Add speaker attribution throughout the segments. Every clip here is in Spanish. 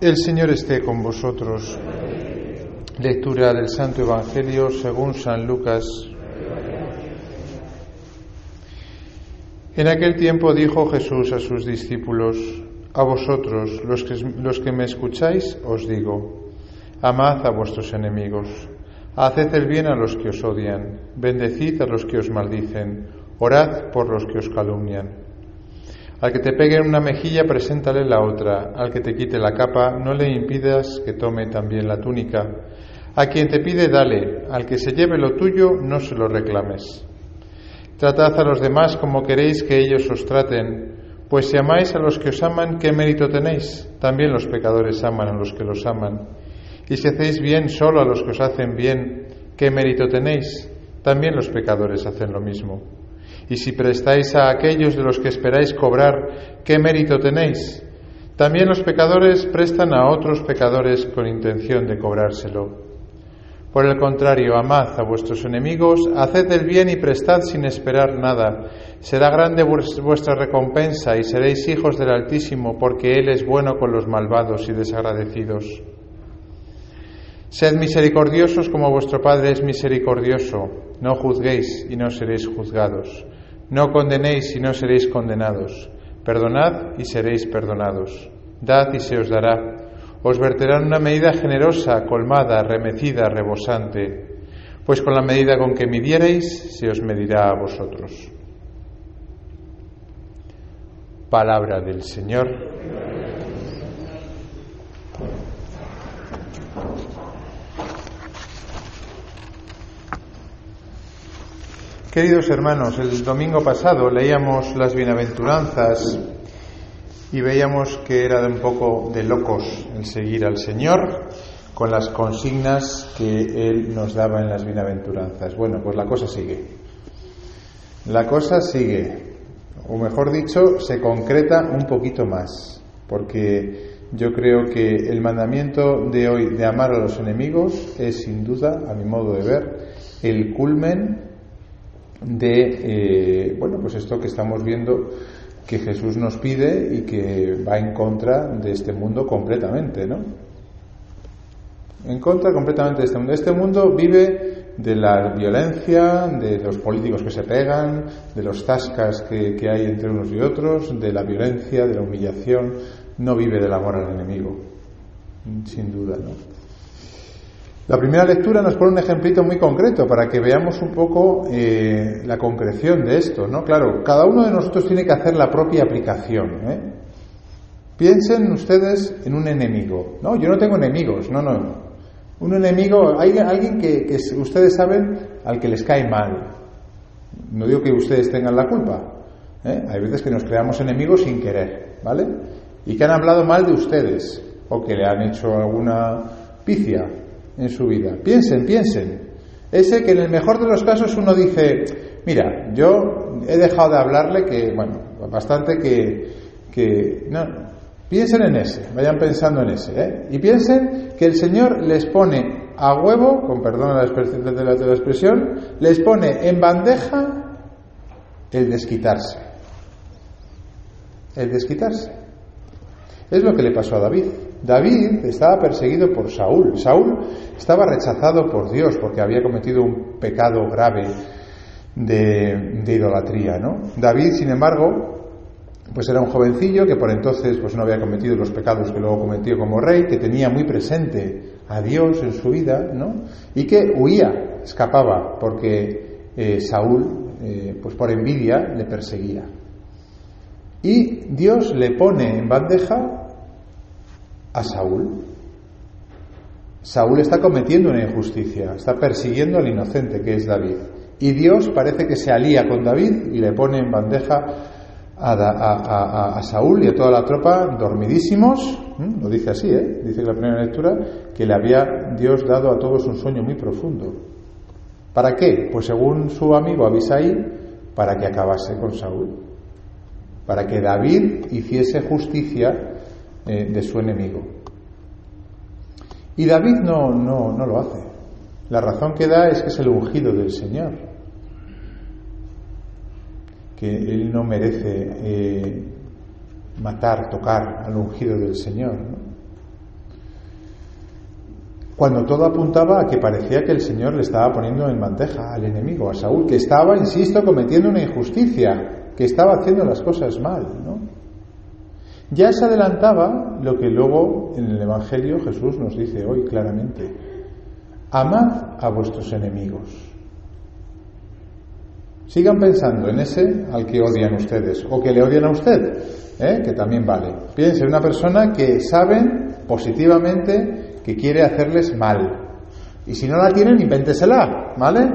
Speaker 1: El Señor esté con vosotros. Lectura del Santo Evangelio según San Lucas. En aquel tiempo dijo Jesús a sus discípulos, a vosotros, los que, los que me escucháis, os digo, amad a vuestros enemigos, haced el bien a los que os odian, bendecid a los que os maldicen, orad por los que os calumnian. Al que te pegue en una mejilla, preséntale la otra. Al que te quite la capa, no le impidas que tome también la túnica. A quien te pide, dale. Al que se lleve lo tuyo, no se lo reclames. Tratad a los demás como queréis que ellos os traten. Pues si amáis a los que os aman, ¿qué mérito tenéis? También los pecadores aman a los que los aman. Y si hacéis bien solo a los que os hacen bien, ¿qué mérito tenéis? También los pecadores hacen lo mismo. Y si prestáis a aquellos de los que esperáis cobrar, ¿qué mérito tenéis? También los pecadores prestan a otros pecadores con intención de cobrárselo. Por el contrario, amad a vuestros enemigos, haced el bien y prestad sin esperar nada. Será grande vuestra recompensa y seréis hijos del Altísimo, porque Él es bueno con los malvados y desagradecidos. Sed misericordiosos como vuestro Padre es misericordioso. No juzguéis y no seréis juzgados. No condenéis y no seréis condenados. Perdonad y seréis perdonados. Dad y se os dará. Os verterán una medida generosa, colmada, remecida, rebosante. Pues con la medida con que midiereis, se os medirá a vosotros. Palabra del Señor. Queridos hermanos, el domingo pasado leíamos las bienaventuranzas y veíamos que era un poco de locos el seguir al Señor con las consignas que Él nos daba en las bienaventuranzas. Bueno, pues la cosa sigue. La cosa sigue, o mejor dicho, se concreta un poquito más, porque yo creo que el mandamiento de hoy de amar a los enemigos es sin duda, a mi modo de ver, el culmen de eh, bueno pues esto que estamos viendo que Jesús nos pide y que va en contra de este mundo completamente, ¿no? En contra completamente de este mundo. Este mundo vive de la violencia, de los políticos que se pegan, de los tascas que, que hay entre unos y otros, de la violencia, de la humillación. No vive del amor al enemigo, sin duda, ¿no? La primera lectura nos pone un ejemplito muy concreto para que veamos un poco eh, la concreción de esto, ¿no? Claro, cada uno de nosotros tiene que hacer la propia aplicación. ¿eh? Piensen ustedes en un enemigo. No, yo no tengo enemigos, no, no. Un enemigo, hay alguien que, que ustedes saben al que les cae mal. No digo que ustedes tengan la culpa. ¿eh? Hay veces que nos creamos enemigos sin querer, ¿vale? Y que han hablado mal de ustedes o que le han hecho alguna picia en su vida. Piensen, piensen. Ese que en el mejor de los casos uno dice, mira, yo he dejado de hablarle que, bueno, bastante que, que no, piensen en ese, vayan pensando en ese, ¿eh? y piensen que el Señor les pone a huevo, con perdón de la, de la expresión, les pone en bandeja el desquitarse. El desquitarse. Es lo que le pasó a David. David estaba perseguido por Saúl. Saúl estaba rechazado por Dios porque había cometido un pecado grave de, idolatría, ¿no? David, sin embargo, pues era un jovencillo que por entonces pues no había cometido los pecados que luego cometió como rey, que tenía muy presente a Dios en su vida, ¿no? Y que huía, escapaba, porque eh, Saúl, eh, pues por envidia, le perseguía. Y Dios le pone en bandeja a Saúl. Saúl está cometiendo una injusticia, está persiguiendo al inocente que es David. Y Dios parece que se alía con David y le pone en bandeja a, Saúl y a toda la tropa dormidísimos, lo dice así, ¿eh? dice la primera lectura, que le había Dios dado a todos un sueño muy profundo. ¿Para qué? Pues según su amigo Abisai, para que acabase con Saúl, para que David hiciese justicia eh, de su enemigo. Y David no, no, no lo hace. La razón que da es que es el ungido del Señor. que él no merece eh, matar, tocar al ungido del Señor. Cuando todo apuntaba a que parecía que el Señor le estaba poniendo en bandeja al enemigo, a Saúl, que estaba, insisto, cometiendo una injusticia, que estaba haciendo las cosas mal. Ya se adelantaba lo que luego en el Evangelio Jesús nos dice hoy claramente. Amad a vuestros enemigos. Sigan pensando en ese al que odian ustedes o que le odian a usted, ¿eh? que también vale. Piensen en una persona que saben positivamente que quiere hacerles mal. Y si no la tienen, invéntesela, ¿vale?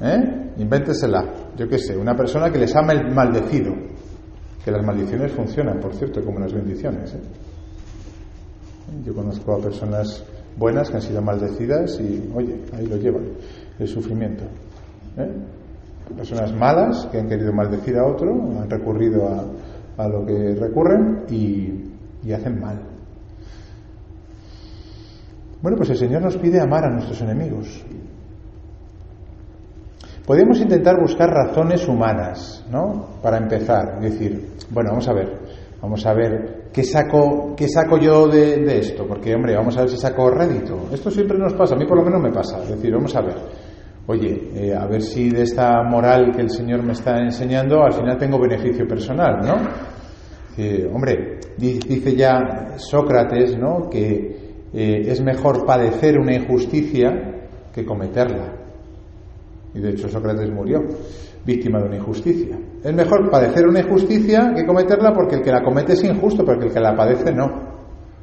Speaker 1: ¿Eh? Invéntesela. Yo qué sé, una persona que les ama el maldecido. Que las maldiciones funcionan, por cierto, como las bendiciones. ¿eh? Yo conozco a personas buenas que han sido maldecidas y, oye, ahí lo llevan, el sufrimiento. ¿eh? Personas malas que han querido maldecir a otro, han recurrido a, a lo que recurren y, y hacen mal. Bueno, pues el Señor nos pide amar a nuestros enemigos. Podríamos intentar buscar razones humanas, ¿no? Para empezar, decir, bueno, vamos a ver, vamos a ver qué saco, qué saco yo de, esto, porque hombre, vamos a ver si saco rédito. Esto siempre nos pasa, a mí por lo menos me pasa. Es decir, vamos a ver, oye, eh, a ver si de esta moral que el Señor me está enseñando al final tengo beneficio personal, ¿no? hombre, dice ya Sócrates, ¿no? Que eh, es mejor padecer una injusticia que cometerla. Y de hecho Sócrates murió víctima de una injusticia. Es mejor padecer una injusticia que cometerla porque el que la comete es injusto, pero el que la padece no.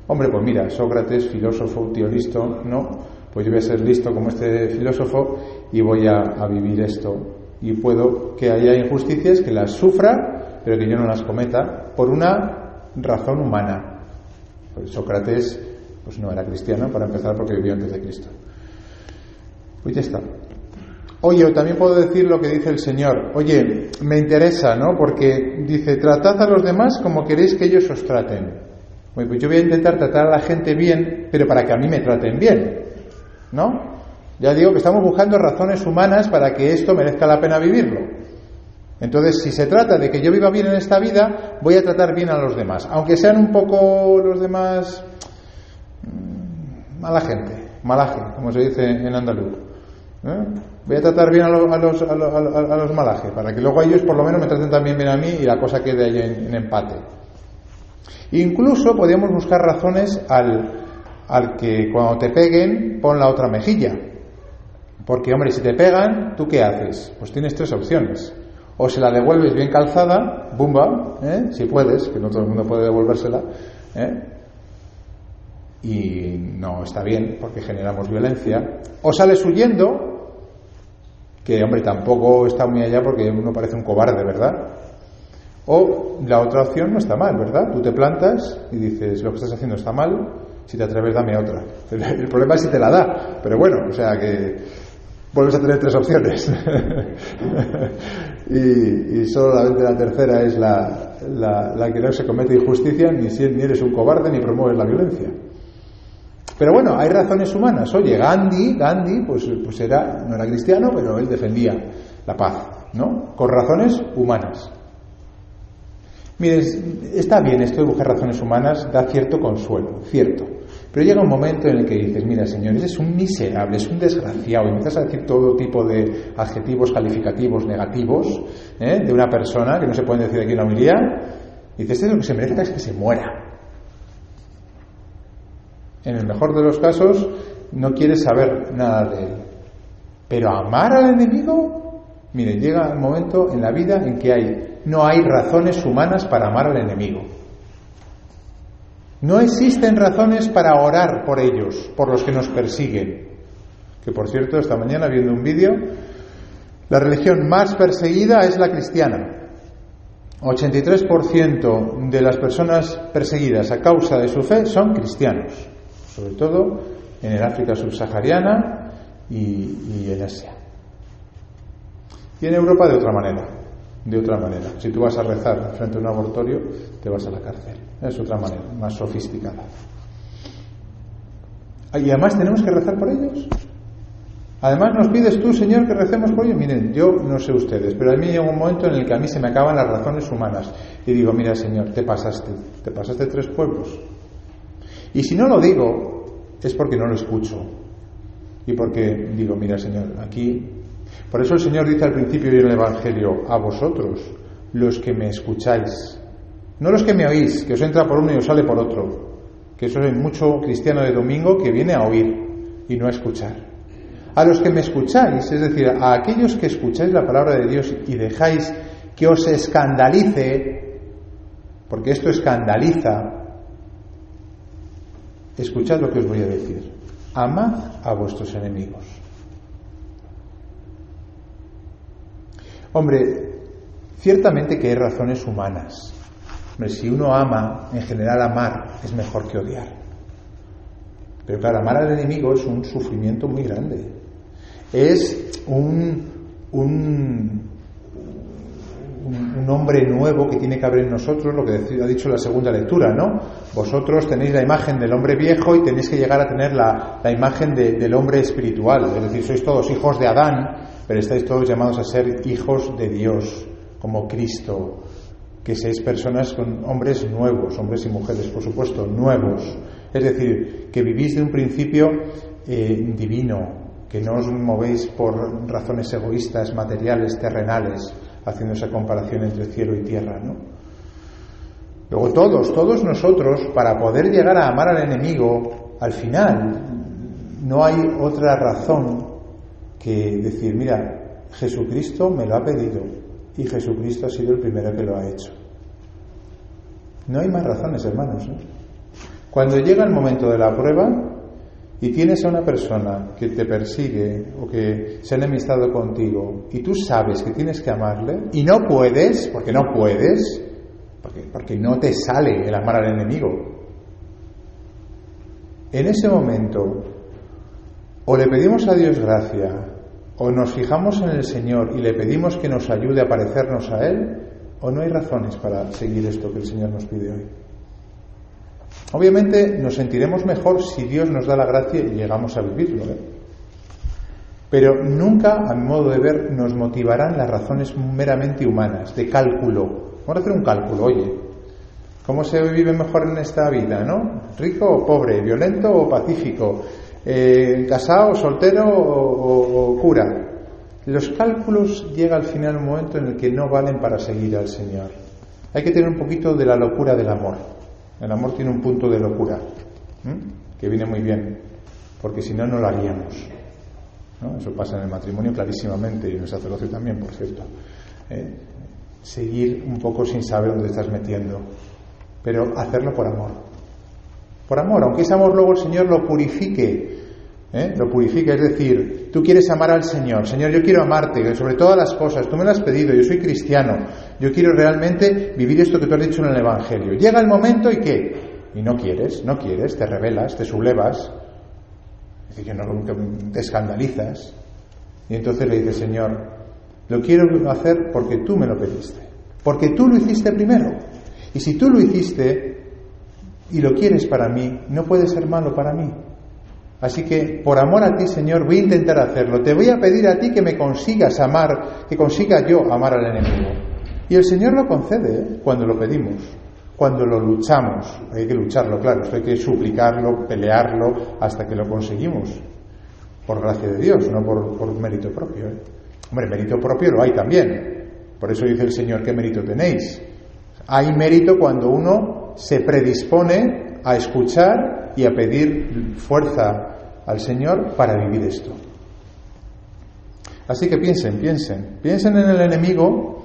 Speaker 1: Hombre, pues mira, Sócrates, filósofo, tío listo, no, pues yo voy a ser listo como este filósofo y voy a, vivir esto. Y puedo que haya injusticias, que las sufra, pero que yo no las cometa por una razón humana. Pues Sócrates pues no era cristiano, para empezar, porque vivió antes de Cristo. Pues ya está. Oye, también puedo decir lo que dice el Señor. Oye, me interesa, ¿no? Porque dice, tratad a los demás como queréis que ellos os traten. Bueno, pues yo voy a intentar tratar a la gente bien, pero para que a mí me traten bien, ¿no? Ya digo que estamos buscando razones humanas para que esto merezca la pena vivirlo. Entonces, si se trata de que yo viva bien en esta vida, voy a tratar bien a los demás, aunque sean un poco los demás mm, mala gente, malaje, como se dice en andaluz. ¿Eh? Voy a tratar bien a los, a los, malajes, para que luego ellos por lo menos me traten también bien a mí y la cosa quede ahí en, empate. Incluso podríamos buscar razones al, al que cuando te peguen pon la otra mejilla. Porque, hombre, si te pegan, ¿tú qué haces? Pues tienes tres opciones. O se la devuelves bien calzada, bumba, ¿eh? si puedes, que no todo el mundo puede devolvérsela, ¿eh? y no está bien porque generamos violencia. O sales huyendo que hombre tampoco está muy allá porque uno parece un cobarde, ¿verdad? O la otra opción no está mal, ¿verdad? Tú te plantas y dices, lo que estás haciendo está mal, si te atreves dame otra. El, problema es si te la da, pero bueno, o sea que vuelves a tener tres opciones. y, solamente la tercera es la, la, que no se comete injusticia, ni, ni eres un cobarde ni promueves la violencia. Pero bueno, hay razones humanas. Oye, Gandhi, Gandhi, pues, pues era, no era cristiano, pero él defendía la paz, ¿no? Con razones humanas. Mire, está bien esto de buscar razones humanas, da cierto consuelo, cierto. Pero llega un momento en el que dices, mira, señor, es un miserable, es un desgraciado, y empiezas a decir todo tipo de adjetivos calificativos negativos ¿eh? de una persona que no se pueden decir aquí en la humildad, y dices, es lo que se merece es que se muera. En el mejor de los casos, no quieres saber nada de él. Pero amar al enemigo, mire, llega el momento en la vida en que hay, no hay razones humanas para amar al enemigo. No existen razones para orar por ellos, por los que nos persiguen. Que por cierto, esta mañana viendo un vídeo, la religión más perseguida es la cristiana. 83% de las personas perseguidas a causa de su fe son cristianos sobre todo en el África subsahariana y, en Asia. Y en Europa de otra manera, de otra manera. Si tú vas a rezar frente a un abortorio, te vas a la cárcel. Es otra manera, más sofisticada. Y además tenemos que rezar por ellos. Además nos pides tú, Señor, que recemos por ellos. Miren, yo no sé ustedes, pero a mí llega un momento en el que a mí se me acaban las razones humanas. Y digo, mira, Señor, te pasaste, te pasaste tres pueblos. Y si no lo digo, es porque no lo escucho. Y porque digo, mira, Señor, aquí... Por eso el Señor dice al principio del Evangelio, a vosotros, los que me escucháis. No los que me oís, que os entra por uno y os sale por otro. Que eso es mucho cristiano de domingo que viene a oír y no a escuchar. A los que me escucháis, es decir, a aquellos que escucháis la palabra de Dios y dejáis que os escandalice, porque esto escandaliza, escuchad lo que os voy a decir. Amad a vuestros enemigos. Hombre, ciertamente que hay razones humanas. Hombre, si uno ama, en general amar es mejor que odiar. Pero claro, amar al enemigo es un sufrimiento muy grande es un, un, hombre nuevo que tiene que haber en nosotros, lo que ha dicho la segunda lectura, ¿no? Vosotros tenéis la imagen del hombre viejo y tenéis que llegar a tener la, la imagen del hombre espiritual, es decir, sois todos hijos de Adán, pero estáis todos llamados a ser hijos de Dios, como Cristo, que seáis personas con hombres nuevos, hombres y mujeres, por supuesto, nuevos, es decir, que vivís de un principio eh, divino, que no os movéis por razones egoístas, materiales, terrenales, haciendo esa comparación entre cielo y tierra, ¿no? Luego todos, todos nosotros, para poder llegar a amar al enemigo, al final no hay otra razón que decir, mira, Jesucristo me lo ha pedido y Jesucristo ha sido el primero que lo ha hecho. No hay más razones, hermanos. Cuando llega el momento de la prueba, y tienes a una persona que te persigue o que se ha enemistado contigo y tú sabes que tienes que amarle y no puedes, porque no puedes, porque, porque no te sale el amar al enemigo, en ese momento o le pedimos a Dios gracia o nos fijamos en el Señor y le pedimos que nos ayude a parecernos a Él o no hay razones para seguir esto que el Señor nos pide hoy. Obviamente nos sentiremos mejor si Dios nos da la gracia y llegamos a vivirlo. ¿eh? Pero nunca, a mi modo de ver, nos motivarán las razones meramente humanas, de cálculo. Vamos a hacer un cálculo, oye. ¿Cómo se vive mejor en esta vida, no? ¿Rico o pobre? ¿Violento o pacífico? Eh, ¿Casado, soltero o, o cura? Los cálculos llega al final un momento en el que no valen para seguir al Señor. Hay que tener un poquito de la locura del amor. El amor tiene un punto de locura, que viene muy bien, porque si no, no lo haríamos. Eso pasa en el matrimonio clarísimamente y en el sacerdocio también, por cierto. ¿eh? seguir un poco sin saber dónde estás metiendo, pero hacerlo por amor. Por amor, aunque ese amor luego el Señor lo purifique, ¿eh? lo purifique, es decir, tú quieres amar al Señor, Señor, yo quiero amarte sobre todas las cosas, tú me lo has pedido, yo soy cristiano, yo quiero realmente vivir esto que tú has dicho en el Evangelio. Llega el momento y qué? Y no quieres, no quieres, te rebelas, te sublevas, es decir, no te escandalizas, y entonces le dice, Señor, lo quiero hacer porque tú me lo pediste, porque tú lo hiciste primero, y si tú lo hiciste y lo quieres para mí, no puede ser malo para mí. Así que, por amor a ti, Señor, voy a intentar hacerlo. Te voy a pedir a ti que me consigas amar, que consiga yo amar al enemigo. Y el Señor lo concede ¿eh? cuando lo pedimos, cuando lo luchamos. Hay que lucharlo, claro, hay que suplicarlo, pelearlo hasta que lo conseguimos. Por gracia de Dios, no por, mérito propio. ¿eh? Hombre, mérito propio lo hay también. Por eso dice el Señor, ¿qué mérito tenéis? Hay mérito cuando uno se predispone a escuchar y a pedir fuerza al Señor para vivir esto. Así que piensen, piensen, piensen en el enemigo,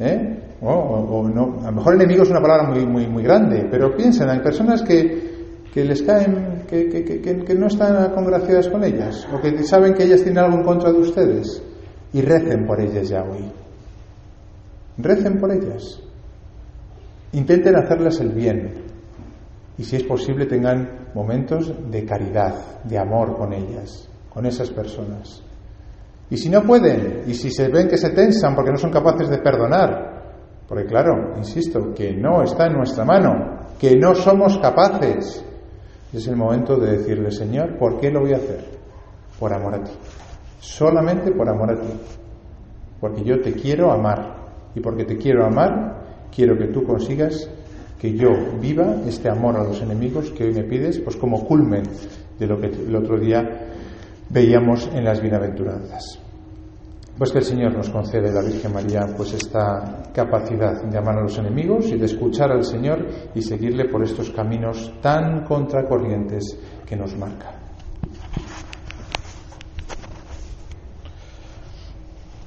Speaker 1: ¿eh? o, no, a lo mejor enemigo es una palabra muy, muy, muy grande, pero piensen, hay personas que, que les caen, que, que, que, no están congraciadas con ellas, o que saben que ellas tienen algo en contra de ustedes, y recen por ellas ya hoy. Recen por ellas. Intenten hacerles el bien. Y si es posible, tengan momentos de caridad, de amor con ellas, con esas personas. Y si no pueden, y si se ven que se tensan porque no son capaces de perdonar, porque claro, insisto, que no está en nuestra mano, que no somos capaces, es el momento de decirle, Señor, ¿por qué lo voy a hacer? Por amor a ti. solamente por amor a ti, porque yo te quiero amar y porque te quiero amar, quiero que tú consigas que yo viva este amor a los enemigos que hoy me pides, pues como culmen de lo que el otro día veíamos en las bienaventuranzas. Pues que el Señor nos concede, la Virgen María, pues esta capacidad de amar a los enemigos y de escuchar al Señor y seguirle por estos caminos tan contracorrientes que nos marcan.